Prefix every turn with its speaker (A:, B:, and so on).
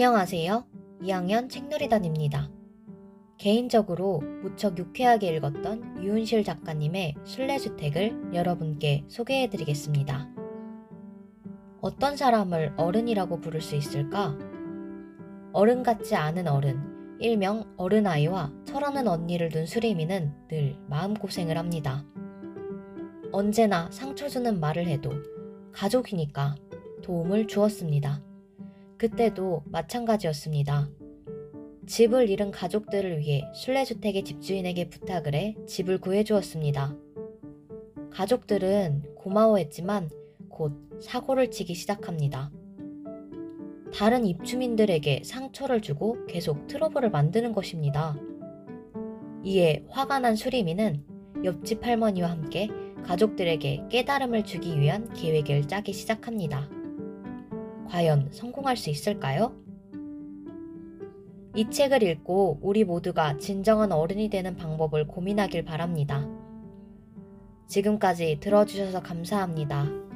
A: 안녕하세요. 2학년 책놀이단입니다. 개인적으로 무척 유쾌하게 읽었던 유은실 작가님의 순례주택을 여러분께 소개해드리겠습니다. 어떤 사람을 어른이라고 부를 수 있을까? 어른 같지 않은 어른, 일명 어른아이와 철없는 언니를 둔 수리미는 늘 마음고생을 합니다. 언제나 상처 주는 말을 해도 가족이니까 도움을 주었습니다. 그때도 마찬가지였습니다. 집을 잃은 가족들을 위해 순례주택의 집주인에게 부탁을 해 집을 구해주었습니다. 가족들은 고마워했지만 곧 사고를 치기 시작합니다. 다른 입주민들에게 상처를 주고 계속 트러블을 만드는 것입니다. 이에 화가 난 수리미는 옆집 할머니와 함께 가족들에게 깨달음을 주기 위한 계획을 짜기 시작합니다. 과연 성공할 수 있을까요? 이 책을 읽고 우리 모두가 진정한 어른이 되는 방법을 고민하길 바랍니다. 지금까지 들어주셔서 감사합니다.